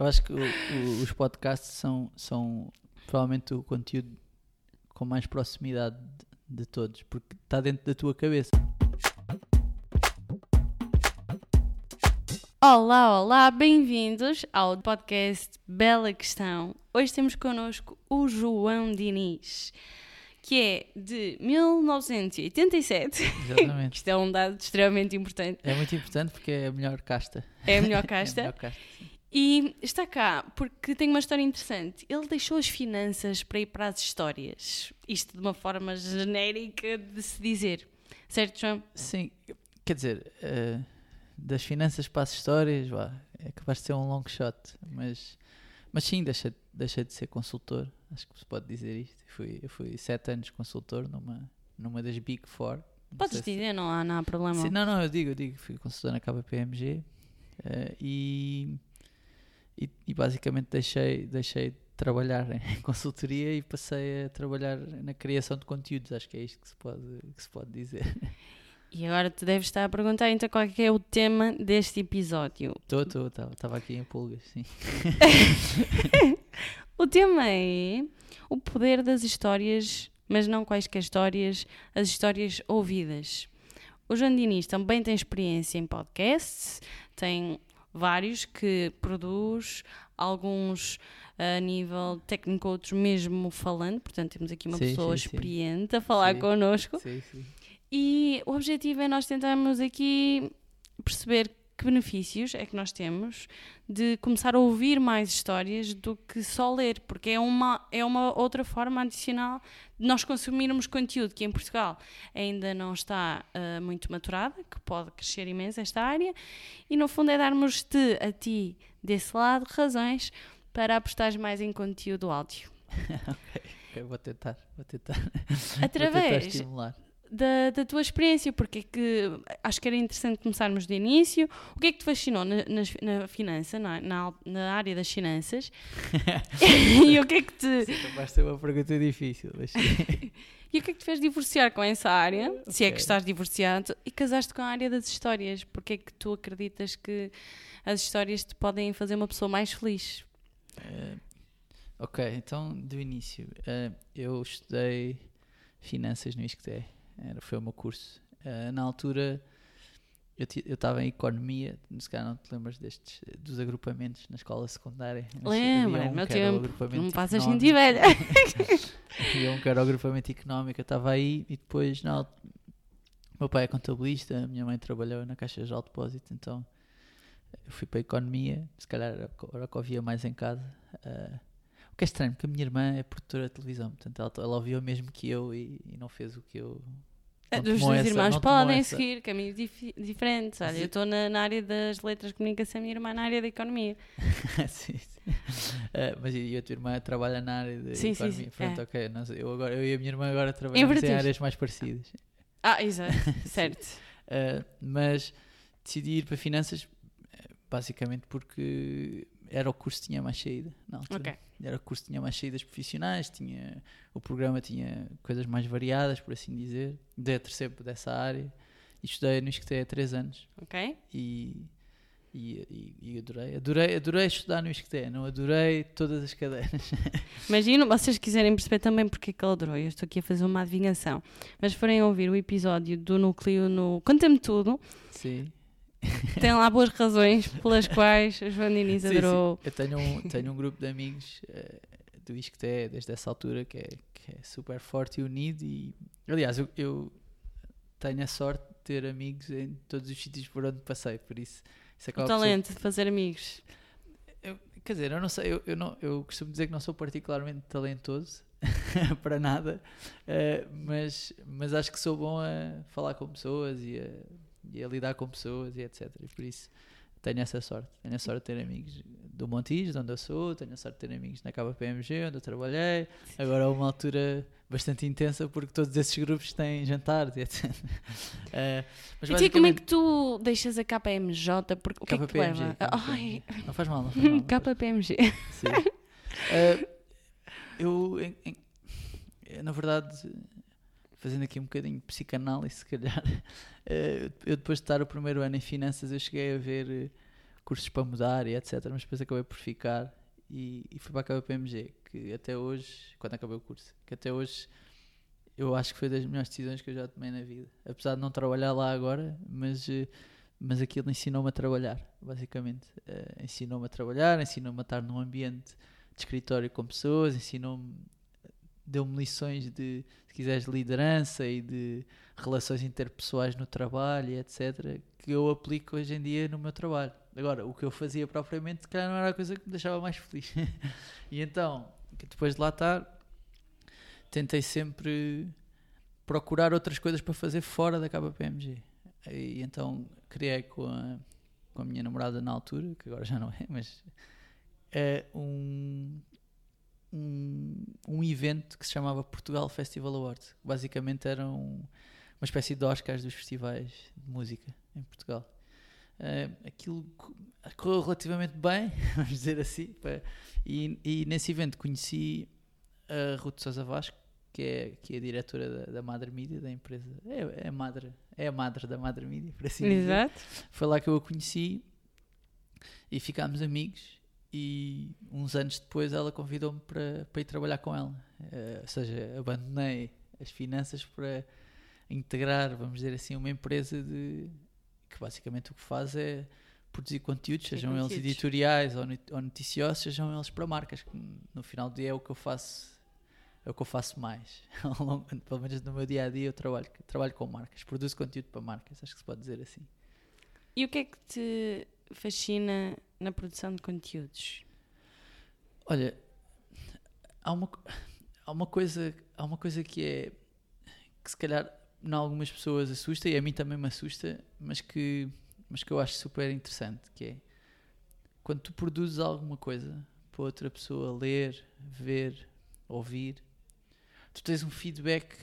Eu acho que o- o- os podcasts são, são provavelmente o conteúdo com mais proximidade de, de todos, porque está dentro da tua cabeça. Olá, olá, bem-vindos ao podcast Bela Questão. Hoje temos connosco o João Diniz, que é de 1987. Exatamente. Isto é um dado extremamente importante. É muito importante porque é a melhor casta. É a melhor É a casta. melhor casta. E está cá porque tem uma história interessante. Ele deixou as finanças para ir para as histórias. Isto de uma forma genérica de se dizer. Certo, João? Sim, quer dizer, eh, das finanças para as histórias, vá, é capaz de ser um long shot, mas, mas sim, deixei, deixei de ser consultor, acho que se pode dizer isto. Fui, eu fui sete anos consultor numa, numa das Big Four. Podes sei se- dizer, não há, não há problema. Sim, não, não, eu digo, eu digo, fui consultor na KPMG eh, e, e, e basicamente deixei, deixei de trabalhar em consultoria e passei a trabalhar na criação de conteúdos, acho que é isto que se pode, que se pode dizer. E agora tu deves estar a perguntar então qual é que é o tema deste episódio. Estou, estou, estava aqui em pulgas, sim. O tema é o poder das histórias, mas não quaisquer histórias, as histórias ouvidas. O João Diniz também tem experiência em podcasts, tem vários que produz, alguns a nível técnico, outros mesmo falando, portanto temos aqui uma Sim, pessoa sim, sim. experiente a falar Sim. connosco. Sim, sim. E o objetivo é nós tentarmos aqui perceber que benefícios é que nós temos de começar a ouvir mais histórias do que só ler, porque é uma, é uma outra forma adicional de nós consumirmos conteúdo que em Portugal ainda não está ah, muito maturada, que pode crescer imenso esta área, e no fundo é darmos-te a ti, desse lado, razões para apostares mais em conteúdo áudio. Ok, vou tentar, vou tentar. Vou tentar Através estimular. Da, da tua experiência, porque é que acho que era interessante começarmos do início. O que é que te fascinou na, nas- na finança, na, na, na área das finanças? e o que é que te capaz de ser uma pergunta difícil, mas e o que é que te fez divorciar com essa área? Se é que estás divorciado e casaste com a área das histórias, porque é que tu acreditas que as histórias te podem fazer uma pessoa mais feliz? Eh, ok, então do início. eh, eu estudei finanças no ISCTE, era, foi o meu curso. Eh, na altura eu estava em economia, se calhar não te lembras destes, dos agrupamentos na escola secundária. Havia Lembra, um meu tempo, não me económico. sentir velha. Havia um que era o agrupamento económico, eu estava aí e depois na, meu pai é contabilista, a minha mãe trabalhou na Caixa de Depósito, então eu fui para a economia, se calhar era era o que eu ouvia mais em casa. Ah, o que é estranho, porque a minha irmã é produtora de televisão, portanto ela, ela ouviu o mesmo que eu e, e não fez o que eu. Não Os dois essa- irmãos não podem seguir caminhos dif- diferentes. Olha, Sim. eu estou na, na área das letras de comunicação, a minha irmã na área da economia. sim, sim. Ah, mas e a tua irmã trabalha na área de Sim, sim, economia. sim, Pronto, é. ok. nós- eu, agora, eu e a minha irmã agora trabalhamos em Invertiste. áreas mais parecidas. Ah, exato, certo. Uh, mas decidi ir para finanças eh, basicamente porque era o curso que tinha mais saída na altura. Ok. Era o curso que tinha mais saídas profissionais, tinha, o programa tinha coisas mais variadas, por assim dizer. Dentro sempre dessa área. E estudei no ISCTE há 3 anos Ok? e, e, e- e adorei. adorei. Adorei estudar no ISCTE, não adorei todas as cadeiras. Imagino, vocês quiserem perceber também porque é que ele adorou. Eu estou aqui a fazer uma adivinhação. Mas forem ouvir o episódio do núcleo no Conta-me Tudo, Sim. Tem lá boas razões pelas quais o João Diniz Sim, sim. adorou. Eu tenho um, tenho um grupo de amigos eh, do ISCTE desde essa altura que é, que é super forte e unido e aliás eu, eu tenho a sorte de ter amigos em todos os sítios por onde passei, por isso, isso O ser- talento de fazer amigos. eu- quer dizer, eu não sei, eu, eu, não, eu costumo dizer que não sou particularmente talentoso para nada, eh, mas, mas acho que sou bom a falar com pessoas e a, e a lidar com pessoas e etc. E por isso tenho essa sorte. Tenho a sorte de ter amigos do Montijo, de onde eu sou, tenho a sorte de ter amigos na KPMG, onde eu trabalhei. Agora é uma altura bastante intensa porque todos esses grupos têm jantares e etc. Eh, mas E tia, como é basicamente- que tu deixas a KPMJ? Porque, o que é que KPMG, leva? Ai, Não faz mal, não faz mal. não faz- KPMG. Sim. Eh, eu, na verdade, fazendo aqui um bocadinho de psicanálise, se calhar, eh, eu depois de estar o primeiro ano em finanças, eu cheguei a ver eh, cursos para mudar e etc. Mas depois acabei por ficar e, e fui para a KPMG, que até hoje, quando acabei o curso, que até hoje eu acho que foi das melhores decisões que eu já tomei na vida. Apesar de não trabalhar lá agora, mas, eh, mas aquilo ensinou-me a trabalhar, basicamente. Uh, ensinou-me a trabalhar, ensinou-me a estar num ambiente de escritório com pessoas, ensinou-me, deu-me lições de, se quiseres, de liderança e de relações interpessoais no trabalho etc. que eu aplico hoje em dia no meu trabalho. Agora, o que eu fazia propriamente, se calhar não era a coisa que me deixava mais feliz. e então, depois de lá estar, tentei sempre procurar outras coisas para fazer fora da KPMG. E então criei com a, com a minha namorada na altura, que agora já não é, mas é um, um, um evento que se chamava Portugal Festival Awards. Basicamente era um, uma espécie de Oscars dos festivais de música em Portugal. Uh, aquilo correu relativamente bem, vamos dizer assim. E, e, nesse evento conheci a Ruth Sousa Vasco, que é, que é a diretora da, da Madre Media, da empresa. É, é, a madre, é a madre da Madre Media, por assim Exato. dizer. Foi lá que eu a conheci e ficámos amigos. E uns anos depois ela convidou-me para, para ir trabalhar com ela. Uh, ou seja, abandonei as finanças para integrar, vamos dizer assim, uma empresa de que basicamente o que faz é produzir conteúdos, Sim, sejam conteúdos. eles editoriais ou noticiosos, sejam eles para marcas. No final do dia é o que eu faço, é o que eu faço mais. Pelo menos no meu dia a dia eu trabalho, trabalho com marcas, produzo conteúdo para marcas, acho que se pode dizer assim. E o que é que te fascina na produção de conteúdos? Olha, há uma, há uma coisa, há uma coisa que é que se calhar em algumas pessoas assusta e a mim também me assusta, mas que, mas que eu acho super interessante, que é quando tu produzes alguma coisa para outra pessoa ler, ver, ouvir, tu tens um feedback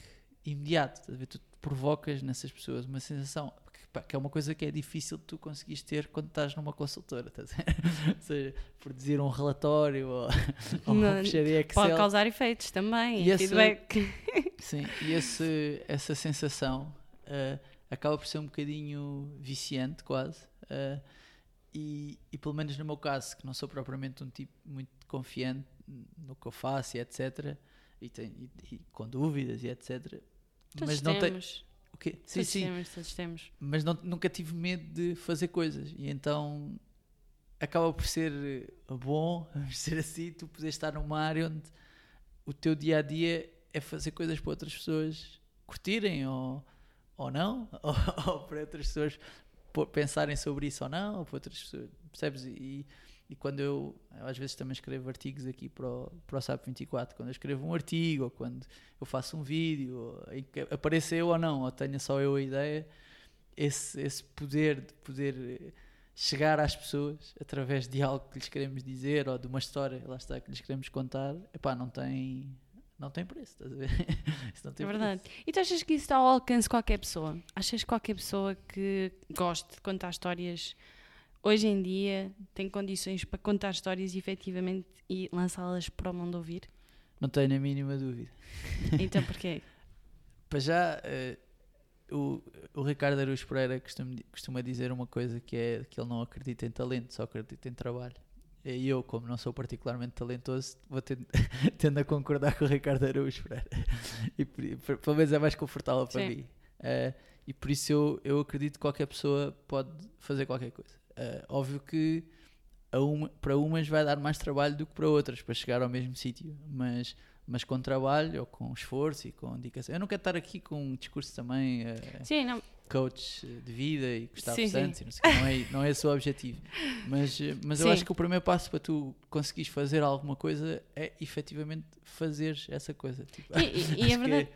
imediato, tu provocas nessas pessoas uma sensação que é uma coisa que é difícil tu conseguires ter quando estás numa consultora, estás ou seja, produzir um relatório ou, ou uma Excel. Pode causar efeitos também, e feedback. sim, e esse, essa sensação uh, acaba por ser um bocadinho viciante quase, uh, e, e pelo menos no meu caso, que não sou propriamente um tipo muito confiante no que eu faço e etc., e, tem, e, e com dúvidas e etc., Todos mas não temos. O quê? Sim, todos sim. Temos, todos temos. Mas não, nunca tive medo de fazer coisas. E então acaba por ser bom, vamos ser assim, tu podes estar numa área onde o teu dia a dia é fazer coisas para outras pessoas curtirem ou, ou não, ou, ou para outras pessoas pensarem sobre isso ou não, ou para outras pessoas, percebes? E, e quando eu, às vezes também escrevo artigos aqui para o, para o SAP 24, quando eu escrevo um artigo, ou quando eu faço um vídeo, em que apareça eu ou não, ou tenha só eu a ideia, esse, esse poder de poder chegar às pessoas através de algo que lhes queremos dizer, ou de uma história, lá está, que lhes queremos contar, epá, não tem, não tem preço, estás a ver? é verdade. Preço. E tu achas que isso está ao alcance de qualquer pessoa? Achas que qualquer pessoa que goste de contar histórias hoje em dia tem condições para contar histórias efetivamente e lançá-las para o mundo ouvir? Não tenho a mínima dúvida. Então porquê? para já, uh, o, o Ricardo Aruz Pereira costuma, costuma dizer uma coisa que é que ele não acredita em talento, só acredita em trabalho. E eu, como não sou particularmente talentoso, vou tendo, tendo a concordar com o Ricardo Araújo Pereira. E pelo menos é mais confortável para Sim. mim. Uh, e por isso eu, eu acredito que qualquer pessoa pode fazer qualquer coisa. Uh, óbvio que uma, para umas vai dar mais trabalho do que para outras para chegar ao mesmo sítio, mas, mas com trabalho ou com esforço e com dedicação. Eu não quero estar aqui com um discurso também uh, sim, não. coach de vida e Gustavo sim, Santos, sim. Não, sei, não, é, não é esse o objetivo. Mas, mas eu acho que o primeiro passo para tu conseguires fazer alguma coisa é efetivamente fazeres essa coisa. Tipo, e, e, e é verdade.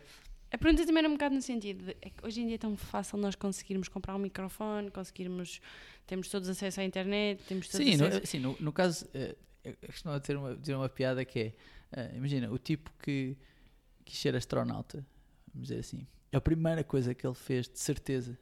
A pergunta também era um bocado no sentido de é que hoje em dia é tão fácil nós conseguirmos comprar um microfone, conseguirmos, temos todos acesso à internet, temos todos sim, acesso... No, sim, no, no caso, uh, eu costumo dizer uma, dizer uma piada que é, uh, imagina, o tipo que quis ser astronauta, vamos dizer assim, a primeira coisa que ele fez, de certeza,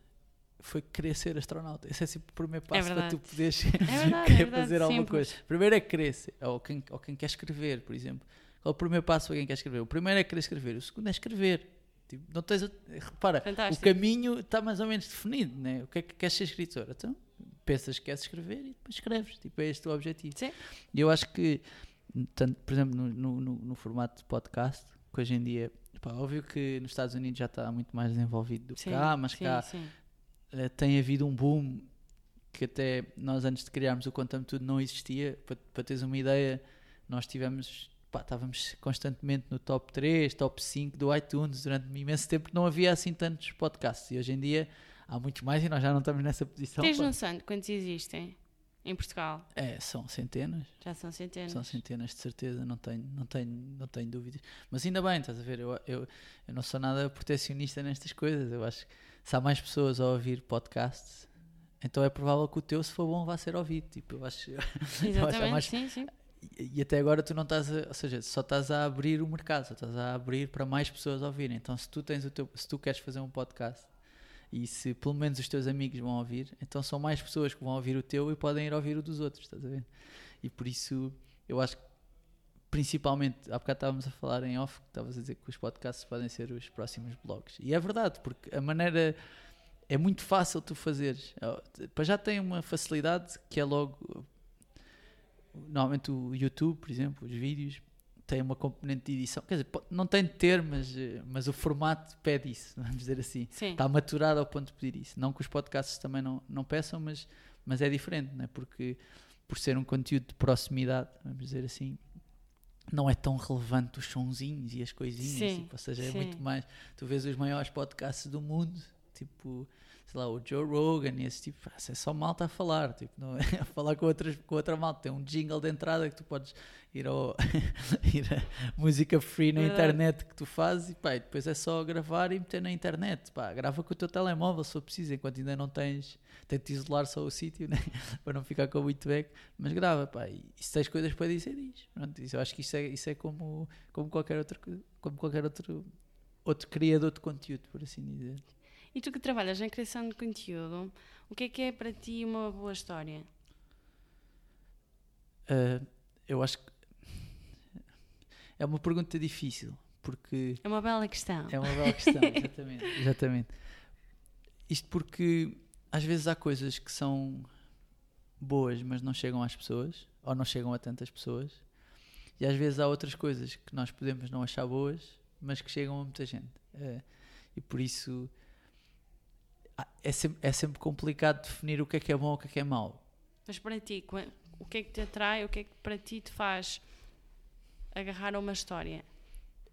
foi querer ser astronauta. Esse é sempre o primeiro passo é para tu poderes é verdade, querer é verdade, fazer alguma coisa. Primeiro é querer, ou quem, ou quem quer escrever, por exemplo. Qual é o primeiro passo para quem quer escrever? O primeiro é querer escrever, o segundo é escrever. Tipo, não tens, repara, Fantástico. o caminho está mais ou menos definido, né? O que é que queres ser escritor? Então, pensas que queres escrever e depois escreves. Tipo, é este o objetivo. Sim. E eu acho que, tanto, por exemplo, no, no, no- formato de podcast, que hoje em dia, pá, óbvio que nos Estados Unidos já está muito mais desenvolvido do que Sim, cá, mas sim, cá sim. eh, tem havido um boom que até nós antes de criarmos o Conta-me Tudo não existia. Para, para teres uma ideia, nós tivemos, pá, estávamos constantemente no top 3, top 5 do iTunes durante um imenso tempo, que não havia assim tantos podcasts. E hoje em dia há muitos mais e nós já não estamos nessa posição. Tens noção de quantos existem em Portugal? É, são centenas. Já são centenas. São centenas, de certeza, não tenho, não tenho, não tenho dúvidas. Mas ainda bem, estás a ver? Eu, eu, eu não sou nada protecionista nestas coisas. Eu acho que se há mais pessoas a ouvir podcasts, então é provável que o teu, se for bom, vá ser ouvido. Tipo, eu acho, eu acho Exatamente, mais- sim, sim. e, e até agora tu não estás a, ou seja, só estás a abrir o mercado, só estás a abrir para mais pessoas ouvirem. Então se tu tens o teu, se tu queres fazer um podcast e se pelo menos os teus amigos vão ouvir, então são mais pessoas que vão ouvir o teu e podem ir ouvir o dos outros, estás a ver? E por isso eu acho que principalmente, há bocado estávamos a falar em off, que estavas a dizer que os podcasts podem ser os próximos blogs. E é verdade, porque a maneira é muito fácil tu fazeres. Para já tem uma facilidade que é logo normalmente o YouTube, por exemplo, os vídeos tem uma componente de edição, quer dizer, não tem de ter, mas, mas o formato pede isso, vamos dizer assim. Sim. Está maturado ao ponto de pedir isso. Não que os podcasts também não, não peçam, mas, mas é diferente, né? porque por ser um conteúdo de proximidade, vamos dizer assim, não é tão relevante os sonzinhos e as coisinhas, tipo, ou seja, é sim. muito mais. Tu vês os maiores podcasts do mundo, tipo, sei lá, o Joe Rogan e esse tipo, isso é só malta a falar, tipo, não é a falar com, outras, com outra malta. Tem um jingle de entrada que tu podes ir, ao, ir a música free na Verdade. internet que tu fazes e pá, e depois é só gravar e meter na internet. Pá, grava com o teu telemóvel se for preciso, enquanto ainda não tens, tenta isolar só o sítio, né? para não ficar com muito back, mas grava, pá, e se tens coisas para dizer, diz. Pronto, isso, eu acho que isso é, isso é como, como qualquer outro, como qualquer outro, outro criador de conteúdo, por assim dizer. E tu que trabalhas na criação de conteúdo, o que é que é para ti uma boa história? Uh, eu acho que é uma pergunta difícil, porque É uma bela questão. é uma bela questão, exatamente, exatamente. Isto porque às vezes há coisas que são boas, mas não chegam às pessoas, ou não chegam a tantas pessoas, e às vezes há outras coisas que nós podemos não achar boas, mas que chegam a muita gente. Uh, e por isso é sempre, é sempre complicado definir o que é que é bom e o que é que é mau. Mas para ti, o que é que te atrai, o que é que para ti te faz agarrar a uma história?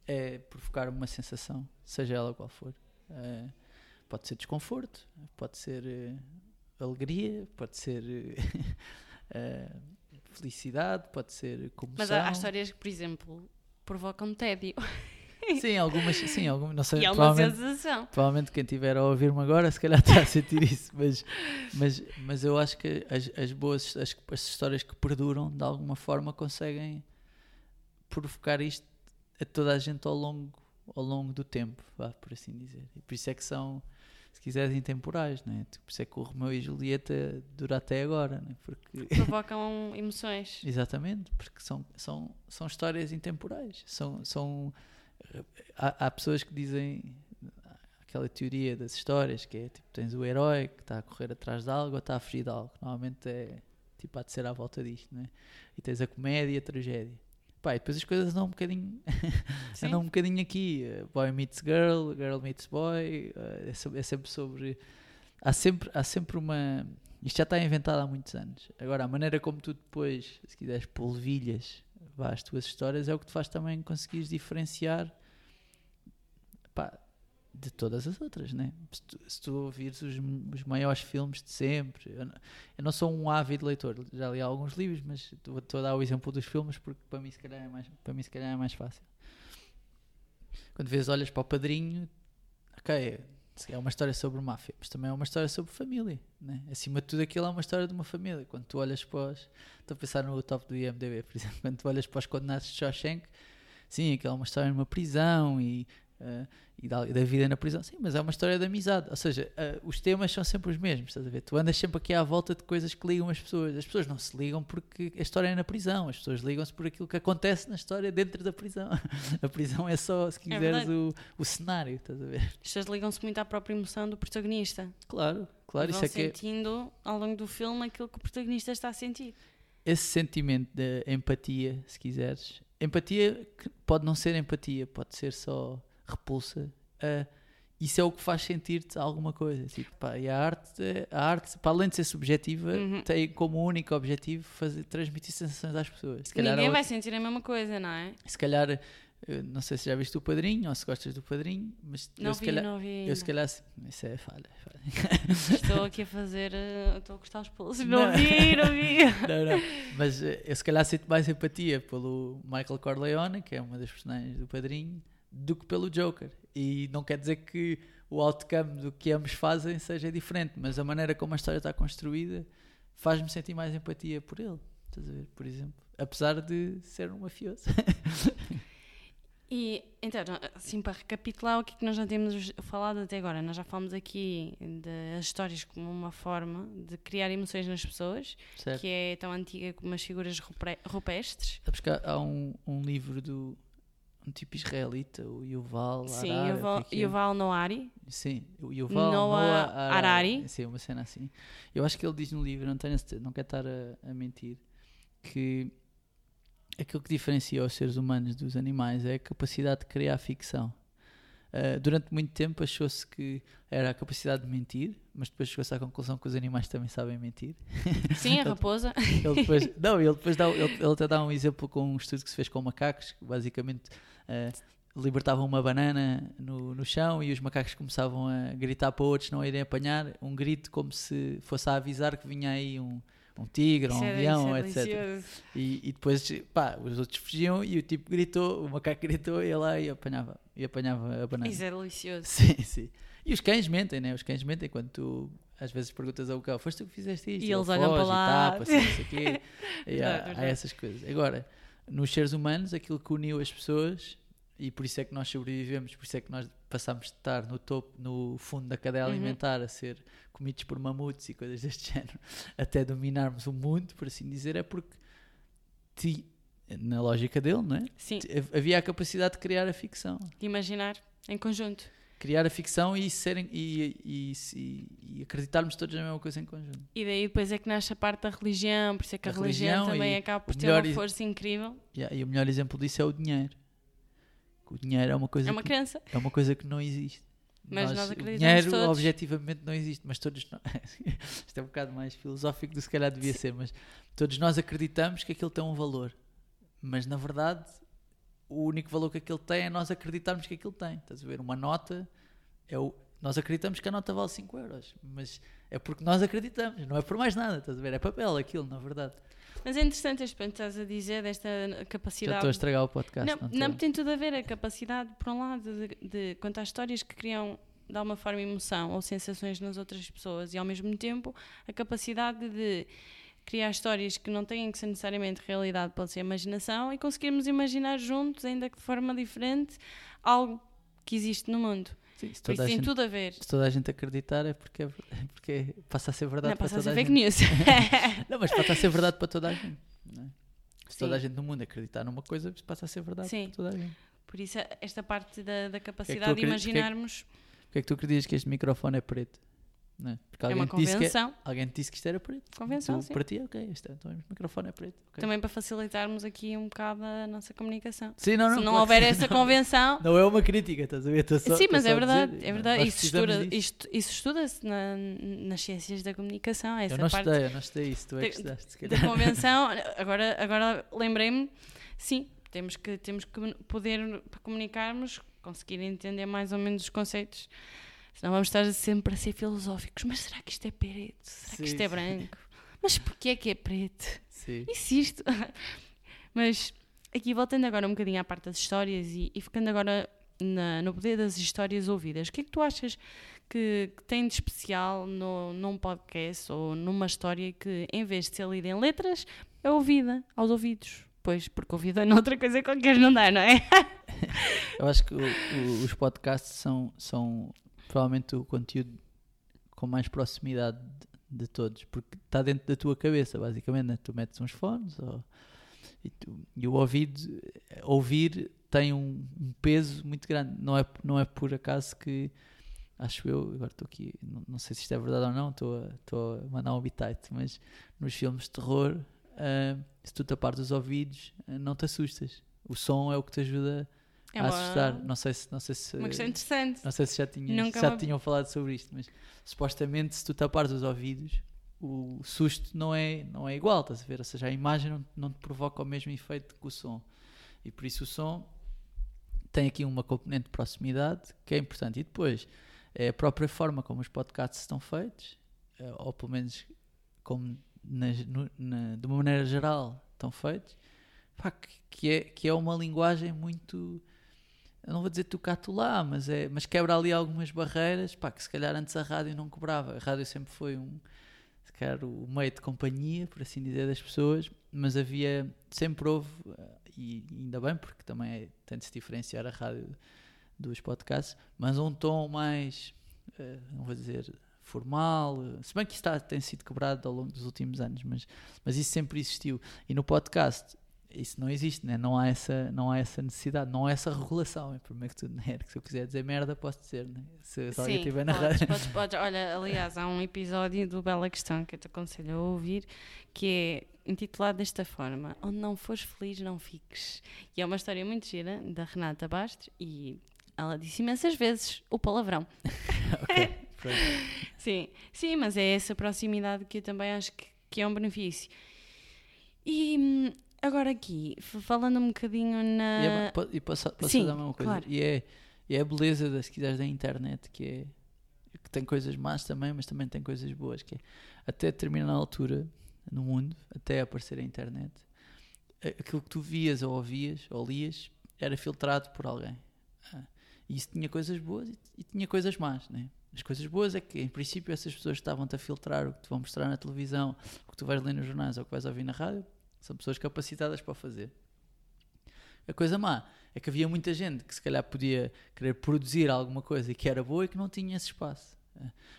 é provocar uma sensação, seja ela qual for. Eh, pode ser desconforto, pode ser eh, alegria, pode ser eh, felicidade, pode ser comoção. Mas há, há histórias que, por exemplo, provocam tédio. Sim, algumas, sim, algumas, não sei, E é uma provavelmente, sensação. provavelmente quem estiver a ouvir-me agora se calhar está a sentir isso, mas, mas, mas eu acho que as, as boas, as, as histórias que perduram de alguma forma conseguem provocar isto a toda a gente ao longo, ao longo do tempo, vá, por assim dizer. E por isso é que são, se quiseres, intemporais, né? por isso é que o Romeu e Julieta dura até agora, né? porque Provocam emoções. Exatamente, porque são, são, são histórias intemporais. São, são, há, há pessoas que dizem aquela teoria das histórias que é tipo, tens o herói que está a correr atrás de algo ou está a fugir de algo. Normalmente é tipo, há de ser à volta disto, né? E tens a comédia e a tragédia. Pá, e depois as coisas andam um bocadinho, andam um bocadinho aqui. Boy meets girl, girl meets boy. eh, É, é sempre sobre. Há sempre, há sempre uma. Isto já está inventado há muitos anos. Agora, a maneira como tu depois, se quiseres, polvilhas vá, as tuas histórias é o que te faz também conseguires diferenciar pá, de todas as outras, né? Se tu, se tu ouvires os, os maiores filmes de sempre, eu não, eu não sou um ávido leitor, já li alguns livros, mas estou a dar o exemplo dos filmes porque para mim se calhar é mais, para mim, se calhar é mais fácil. Quando vês, olhas para o padrinho, ok, é uma história sobre máfia, mas também é uma história sobre família, né? Acima de tudo, aquilo é uma história de uma família. Quando tu olhas para os. Estou a pensar no top do IMDb, por exemplo, quando tu olhas para os condenados de Shawshank, sim, aquilo é uma história numa prisão e uh, e da, da, vida na prisão. Sim, mas é uma história de amizade. Ou seja, uh, os temas são sempre os mesmos, estás a ver? Tu andas sempre aqui à volta de coisas que ligam as pessoas. As pessoas não se ligam porque a história é na prisão, as pessoas ligam-se por aquilo que acontece na história dentro da prisão. a prisão é só, se é quiseres, é o, o cenário, estás a ver? As pessoas ligam-se muito à própria emoção do protagonista. Claro, claro. Vão isso é sentindo que é... ao longo do filme aquilo que o protagonista está a sentir. Esse sentimento de empatia, se quiseres, empatia pode não ser empatia, pode ser só repulsa. Uh, isso é o que faz sentir-te alguma coisa. Tipo, pá, e a arte, a arte, para além de ser subjetiva, uhum. tem como único objetivo fazer, transmitir sensações às pessoas. Se Ninguém vai sentir a mesma coisa, não é? Se calhar, não sei se já viste o Padrinho ou se gostas do Padrinho, mas não eu, vi, se calhar, não vi eu se calhar, isso é falha. Estou aqui a fazer, uh, estou a cortar os pulsos, não, não vi, não vi. não, não, mas uh, eu se calhar sinto mais empatia pelo Michael Corleone, que é uma das personagens do Padrinho, do que pelo Joker. E não quer dizer que o outcome do que ambos fazem seja diferente, mas a maneira como a história está construída faz-me sentir mais empatia por ele. Estás a ver, por exemplo? Apesar de ser um mafioso. E então, assim, para recapitular o que, é que nós já temos falado até agora, nós já falamos aqui das histórias como uma forma de criar emoções nas pessoas, certo. que é tão antiga como as figuras rupestres. Sabes que há um, um livro do um tipo israelita, o Yuval Sim, Harari. Yuval, é? Yuval Noari. Sim, o Yuval Noah. Harari. Sim, uma cena assim. Eu acho que ele diz no livro, não, tenho, não quero estar a, a mentir, que aquilo que diferencia os seres humanos dos animais é a capacidade de criar ficção. Uh, durante muito tempo achou-se que era a capacidade de mentir, mas depois chegou-se à conclusão que os animais também sabem mentir. Sim, a raposa. ele depois, não, ele depois dá, ele, ele até dá um exemplo com um estudo que se fez com macacos, que basicamente uh, libertavam uma banana no, no chão e os macacos começavam a gritar para outros não irem apanhar, um grito como se fosse a avisar que vinha aí um, um tigre, um é leão, é etc. E, e, depois, pá, os outros fugiam e o tipo gritou, o macaco gritou e ele lá e apanhava, e apanhava a banana. Isso é delicioso. Sim, sim. E os cães mentem, né? Os cães mentem quando tu às vezes perguntas ao cão, foste tu que fizeste isto? E eles olham para lá. E, tapa, assim, quê. e há, há essas coisas. Agora, nos seres humanos, aquilo que uniu as pessoas, e por isso é que nós sobrevivemos, por isso é que nós passamos de estar no topo, no fundo da cadeia uhum. alimentar, a ser comidos por mamutos e coisas deste género, até dominarmos o mundo, por assim dizer, é porque ti, na lógica dele, não é? Sim. Havia a capacidade de criar a ficção. De imaginar em conjunto. Criar a ficção e, serem, e, e, e, acreditarmos todos na mesma coisa em conjunto. E daí depois é que nasce a parte da religião, por isso é que a, a religião, religião, também acaba por ter uma força incrível. Yeah, e o melhor exemplo disso é o dinheiro. O dinheiro é uma coisa. É uma que, crença. É uma coisa que não existe. Mas nós, nós acreditamos dinheiro todos. objetivamente não existe, mas todos nós, isto é um bocado mais filosófico do que se calhar devia Sim. ser, mas todos nós acreditamos que aquilo tem um valor, mas na verdade o único valor que aquilo tem é nós acreditarmos que aquilo tem. Estás a ver? Uma nota é o, nós acreditamos que a nota vale 5 euros, mas é porque nós acreditamos, não é por mais nada, estás a ver? É papel aquilo, na verdade. Mas é interessante este ponto que estás a dizer, desta capacidade. Já estou a estragar o podcast. Não, não, não tem tudo a ver a capacidade, por um lado, de, de contar histórias que criam de alguma forma emoção ou sensações nas outras pessoas e ao mesmo tempo a capacidade de criar histórias que não têm que ser necessariamente realidade, pode ser imaginação e conseguirmos imaginar juntos, ainda que de forma diferente, algo que existe no mundo. Sim, isso tem gente, tudo a ver. Se toda a gente acreditar é porque, é, porque passa a ser verdade não, para toda a, a fake news. não, mas passa a ser verdade para toda a gente. É? Se Sim. toda a gente no mundo acreditar numa coisa, passa a ser verdade Sim. para toda a gente. Por isso, esta parte da, da capacidade é de imaginarmos. Porquê é que tu acreditas que este microfone é preto? Não é? Porque é uma convenção. Que, alguém te disse que isto era preto. Convenção, tu, sim. Para ti, ok, este, então o microfone é preto. Okay. Também para facilitarmos aqui um bocado a nossa comunicação. Sim, não, não, Se não houver essa convenção... Não é uma crítica, estás a ver? Só, sim, mas é verdade, dizer, é verdade. Isso, estuda, isto, isso estuda-se na, nas ciências da comunicação. Essa eu não parte estudei, eu não estudei isso, tu é que estudaste. Da convenção, agora, agora lembrei-me, sim, temos que, temos que poder, para comunicarmos, conseguir entender mais ou menos os conceitos Senão vamos estar sempre a ser filosóficos. Mas será que isto é preto? Será sim, que isto é branco? Mas porquê é que é preto? Sim. Insisto. Mas aqui voltando agora um bocadinho à parte das histórias e, e ficando agora na, no poder das histórias ouvidas, o que é que tu achas que, que tem de especial no, num podcast ou numa história que, em vez de ser lida em letras, é ouvida aos ouvidos? Pois, porque ouvida é outra coisa qualquer não dá, não é? eu acho que o- o- os podcasts são, são provavelmente o conteúdo com mais proximidade de, de todos, porque está dentro da tua cabeça, basicamente. né? Tu metes uns fones ou- e, tu- e o ouvido, ouvir tem um, um peso muito grande. Não é, não é por acaso que acho eu, agora estou aqui, não, não sei se isto é verdade ou não, estou a, estou a mandar um bitite, mas nos filmes de terror, ah, se tu tapares os ouvidos, ah, não te assustas. O som é o que te ajuda É a uma, assustar. Não sei se, não sei se, uma questão interessante. não sei se já, tinhas, já tinham falado sobre isto, mas supostamente se tu tapares os ouvidos, o susto não é, não é igual, estás a ver? Ou seja, a imagem não, não te provoca o mesmo efeito que o som. E por isso o som tem aqui uma componente de proximidade que é importante. E depois é a própria forma como os podcasts estão feitos, eh, ou pelo menos como no- na- de uma maneira geral estão feitos, pá, que é, que é uma linguagem muito. Eu não vou dizer tocato lá, mas, é, mas quebra ali algumas barreiras pá, que se calhar antes a rádio não cobrava. A rádio sempre foi um, se calhar, o meio de companhia, por assim dizer, das pessoas, mas havia, sempre houve, eh, e ainda bem, porque também é, tem de se diferenciar a rádio dos podcasts, mas um tom mais, eh, não vou dizer formal, eh, se bem que isso está, tem sido quebrado ao longo dos últimos anos, mas, mas isso sempre existiu. E no podcast isso não existe, né? não, há essa, não há essa necessidade, não há essa regulação. É primeiro que tudo, né? que se eu quiser dizer merda, posso dizer. Né? Se, se alguém estiver na podes, rádio. podes, podes. Olha, aliás, há um episódio do Bela Questão que eu te aconselho a ouvir que é intitulado desta forma: Onde não fores feliz, não fiques. E é uma história muito gira da Renata Bastos e ela disse imensas vezes o palavrão. Sim, sim, mas é essa proximidade que eu também acho que, que é um benefício. E hum, agora aqui, falando um bocadinho na. E, é, po- posso, posso Sim, dar uma coisa? claro. E é, e é a beleza, da, se quiseres, da internet, que é que tem coisas más também, mas também tem coisas boas, que é até determinada altura no mundo, até aparecer a internet, aquilo que tu vias ou ouvias ou lias era filtrado por alguém. Ah, E isso tinha coisas boas e, e tinha coisas más, né? As coisas boas é que, em princípio, essas pessoas estavam-te a filtrar o que te vão mostrar na televisão, o que tu vais ler nos jornais ou o que vais ouvir na rádio, são pessoas capacitadas para fazer. A coisa má é que havia muita gente que se calhar podia querer produzir alguma coisa e que era boa e que não tinha esse espaço.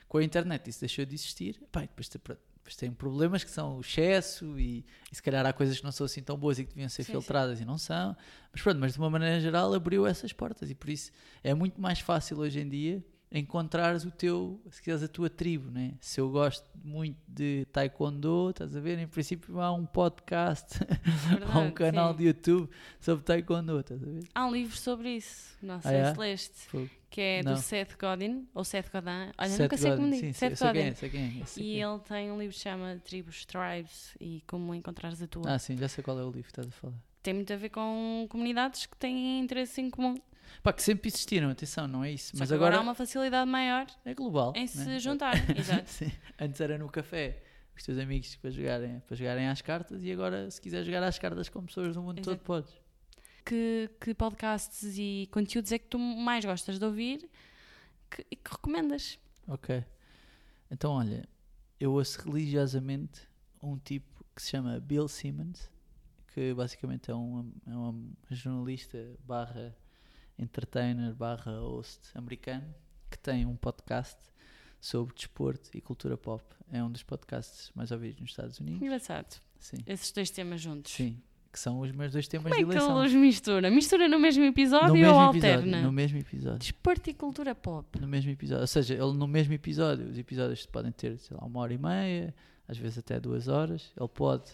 Com a internet isso deixou de existir. E depois, depois tem problemas que são o excesso e, e se calhar há coisas que não são assim tão boas e que deviam ser Sim, filtradas e não são. Mas pronto, mas de uma maneira geral abriu essas portas e por isso é muito mais fácil hoje em dia encontrares o teu, se quiseres, a tua tribo, né? Se eu gosto muito de taekwondo, estás a ver? Em princípio há um podcast, há um Verdade, canal sim. de YouTube sobre taekwondo, estás a ver? Há um livro sobre isso, não sei Ah, é? se leste, que é Não. do Seth Godin, ou Seth Godin, olha, Seth nunca sei como Godin, diz, sim, Seth sei, sei quem Godin. é, sei quem é, sei E quem é. ele tem um livro que chama Tribos, Tribes e como encontrares a tua. Ah, sim, já sei qual é o livro que estás a falar. Tem muito a ver com comunidades que têm interesse em comum. Pá, que sempre existiram, atenção, não é isso. Só Mas agora agora há uma facilidade maior é global. em né? se juntarem. Exato. Sim. Antes era no café, os teus amigos para jogarem, para jogarem às cartas e agora, se quiser jogar às cartas com pessoas do mundo todo, Exato. podes. Que, que podcasts e conteúdos é que tu mais gostas de ouvir que- e que recomendas? Ok. Então, olha, eu ouço religiosamente um tipo que se chama Bill Simmons, que basicamente é um, é um jornalista barra entertainer barra host americano, que tem um podcast sobre desporto e cultura pop. É um dos podcasts mais ouvidos nos Estados Unidos. Engraçado. Sim, Esses dois temas juntos. sim. Que são os meus dois temas Como é de que eleição. ele os mistura? Mistura no mesmo episódio no ou mesmo alterna? episódio, no mesmo episódio. Desporto e cultura pop. No mesmo episódio. Ou seja, ele no mesmo episódio, os episódios podem ter, sei lá, uma hora e meia, às vezes até duas horas. Ele pode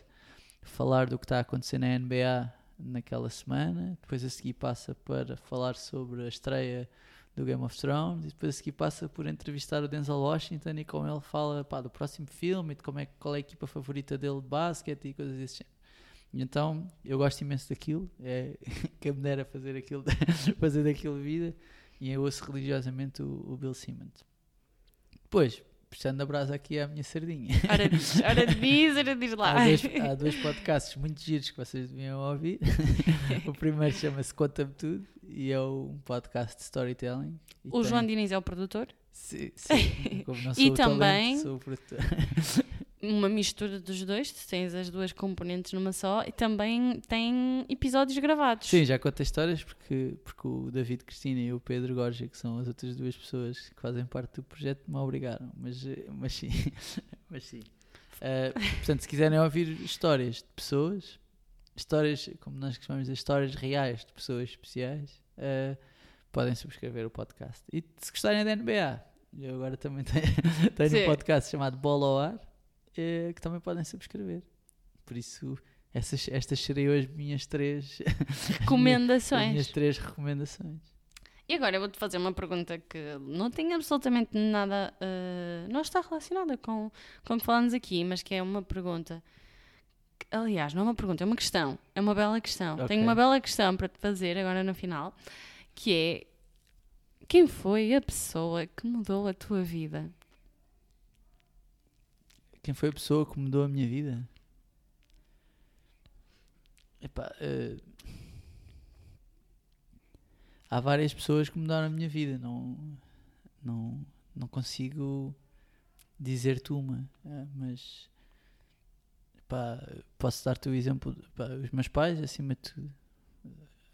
falar do que está a acontecer na NBA naquela semana, depois a seguir passa para falar sobre a estreia do Game of Thrones e depois a seguir passa por entrevistar o Denzel Washington e com ele fala pá, do próximo filme e de como é, qual é a equipa favorita dele de basquete e coisas desse género. Então eu gosto imenso daquilo, é quem me dera fazer aquilo, fazer daquilo vida e eu ouço religiosamente o, o Bill Simmons. Depois, puxando a brasa aqui à minha sardinha. Ora diz, ora diz, ora diz lá. Há dois, há dois podcasts muito giros que vocês deviam ouvir. o primeiro chama-se Conta-me Tudo e é um podcast de storytelling. O tem- João Diniz é o produtor, Sim, sim. Como não sou E o talento, também- sou o produtor. uma mistura dos dois, tens as duas componentes numa só e também tem episódios gravados. Sim, já contei histórias porque, porque o David Cristina e o Pedro Gorgia, que são as outras duas pessoas que fazem parte do projeto, me obrigaram. Mas, eh, mas sim, mas sim. Uh, portanto, se quiserem ouvir histórias de pessoas, histórias, como nós costumamos dizer, histórias reais de pessoas especiais, uh, podem subscrever o podcast. E se gostarem da NBA, eu agora também tenho, tenho um podcast chamado Bola ao Ar, uh, que também podem subscrever. Por isso, essas, estas seriam as minhas três recomendações. as minhas três recomendações. E agora eu vou-te fazer uma pergunta que não tem absolutamente nada. Uh, não está relacionada com, com o que falamos aqui, mas que é uma pergunta. Aliás, não é uma pergunta, é uma questão. É uma bela questão. Okay. Tenho uma bela questão para te fazer agora no final, que é quem foi a pessoa que mudou a tua vida? Quem foi a pessoa que mudou a minha vida? Epá, uh, há várias pessoas que mudaram a minha vida. Não, não, não consigo dizer-te uma, uh, mas epá, posso dar-te o exemplo. Epá, os meus pais, acima de tudo.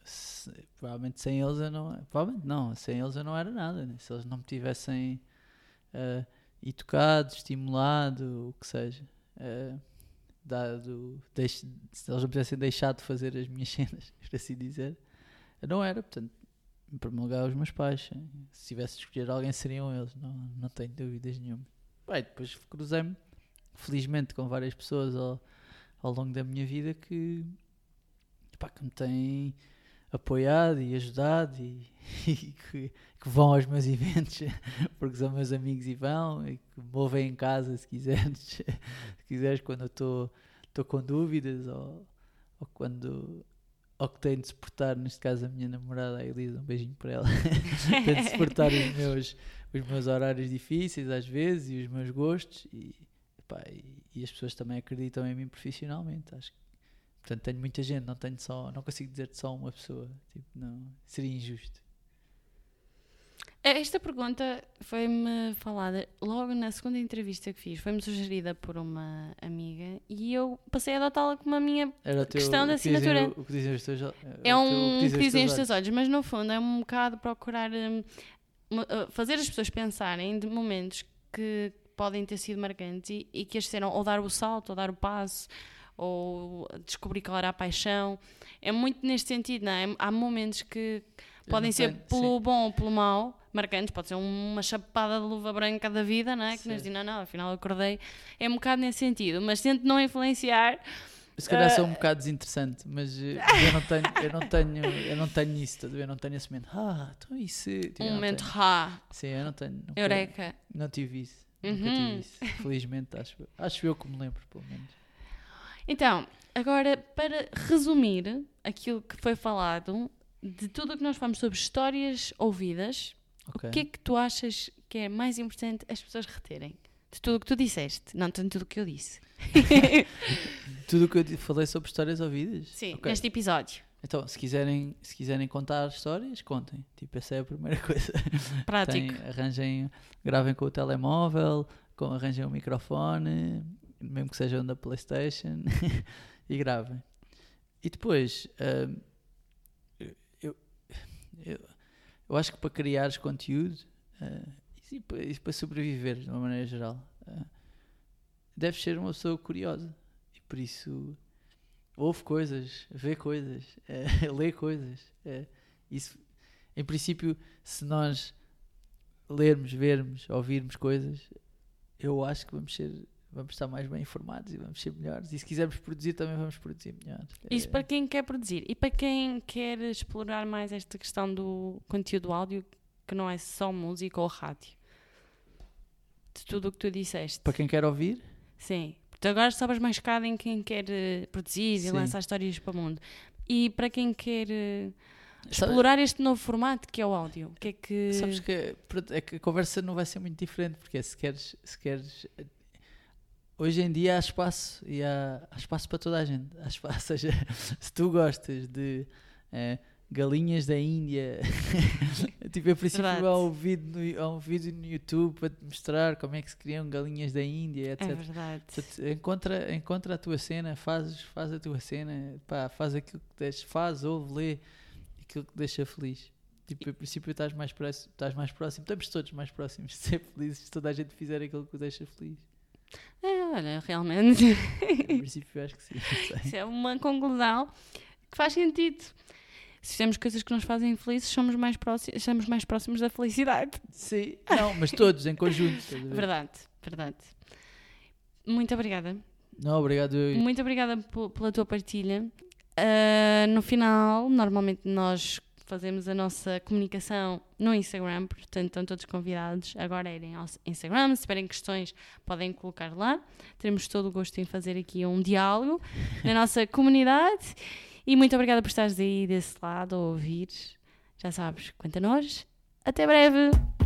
Se, provavelmente sem eles eu não. Provavelmente não, sem eles eu não era nada. Né? Se eles não me tivessem. Uh, e tocado, estimulado, o que seja. Uh, dado, deixe, se eles não tivessem deixado de fazer as minhas cenas, por assim dizer, não era. Portanto, em primeiro lugar, os meus pais. Se tivesse de escolher alguém, seriam eles, não, não tenho dúvidas nenhuma. Bem, depois cruzei-me, felizmente, com várias pessoas ao, ao longo da minha vida que, pá, que me têm apoiado e ajudado e, e que, que, vão aos meus eventos porque são meus amigos e vão e que me ouvem em casa se quiseres, se quiseres quando eu estou com dúvidas ou, ou quando ou que tenho de suportar, neste caso a minha namorada, a Elisa, um beijinho para ela, tenho de suportar os meus, os meus horários difíceis às vezes e os meus gostos e, pá, e, e as pessoas também acreditam em mim profissionalmente, acho que Portanto, tenho muita gente, não tenho só, não consigo dizer-te só uma pessoa. Tipo, não, seria injusto. É, esta pergunta foi-me falada logo na segunda entrevista que fiz. Foi-me sugerida por uma amiga e eu passei a adotá-la como a minha teu, questão da assinatura. O, que dizem os teus olhos. É um que dizem os teus olhos, mas no fundo é um bocado procurar um, uh, fazer as pessoas pensarem de momentos que podem ter sido marcantes e, e que as serão ou dar o salto ou dar o passo ou descobrir qual era a paixão. É muito neste sentido, não é? Há momentos que podem ser pelo sim. bom ou pelo mau, marcantes, pode ser uma chapada de luva branca da vida, não é? Que sim. nos diz, não, não, afinal acordei. É um bocado nesse sentido, mas tento não influenciar. Se calhar uh... sou um bocado desinteressante, mas, eh, eu não tenho, eu não tenho, eu não tenho isso, eu não tenho esse momento. Ah, então isso. Tipo, um momento ha. Sim, eu não tenho. Não Eureka. Não tive isso. Uhum. Nunca tive isso. Felizmente, acho, acho eu que me lembro, pelo menos. Então, agora para resumir aquilo que foi falado, de tudo o que nós falamos sobre histórias ouvidas, okay. o que é que tu achas que é mais importante as pessoas reterem? De tudo o que tu disseste, não tanto tudo o que eu disse. tudo o que eu falei sobre histórias ouvidas? Sim, okay. neste episódio. Então, se quiserem, se quiserem contar histórias, contem. Tipo, essa é a primeira coisa. Prático. Tem, arranjem, gravem com o telemóvel, com, arranjem um microfone, mesmo que sejam da PlayStation, e gravem. E depois, uh, eu, eu, eu, acho que para criares conteúdo uh, e, para, e, para, sobreviver de uma maneira geral, uh, deves ser uma pessoa curiosa. E por isso, ouve coisas, vê coisas, uh, lê coisas. isso, em princípio, se nós lermos, vermos, ouvirmos coisas, eu acho que vamos ser vamos estar mais bem informados e vamos ser melhores. E se quisermos produzir, também vamos produzir melhor. Isso é... para quem quer produzir. E para quem quer explorar mais esta questão do conteúdo áudio, que não é só música ou rádio. De tudo o que tu disseste. Para quem quer ouvir? Sim. Porque agora sabes mais cada em quem quer eh, produzir Sim. e lançar histórias para o mundo. E para quem quer eh, explorar este novo formato que é o áudio. Que é que... Sabes que, é que a conversa não vai ser muito diferente, porque se queres, se queres hoje em dia há espaço e há, há espaço para toda a gente. Há espaço, ou seja, se tu gostas de é, galinhas da Índia, Tipo, a princípio Verdade. há um, vídeo no, há um vídeo no YouTube para te mostrar como é que se criam galinhas da Índia, etc. É verdade. Portanto, encontra, encontra a tua cena, faz, faz a tua cena, pá, faz aquilo que deixa, faz, ouve, lê aquilo que deixa feliz. Tipo, a princípio estás mais próximo, estás mais próximo, estamos todos mais próximos de ser felizes se toda a gente fizer aquilo que te deixa feliz. É, olha, realmente. A princípio acho que sim. Isso é uma conclusão que faz sentido. Se fizermos coisas que nos fazem felizes, somos mais próximos, estamos mais próximos da felicidade. Sim, não, mas todos em conjunto. Verdade, verdade. Muito obrigada. Não, obrigado. Muito obrigada pela tua partilha. Ah, no final, normalmente nós fazemos a nossa comunicação no Instagram, portanto estão todos convidados agora a irem ao Instagram. Se tiverem questões, podem colocar lá. Teremos todo o gosto em fazer aqui um diálogo na nossa comunidade. E muito obrigada por estares aí desse lado a ouvir. Já sabes, quanto a nós, até breve!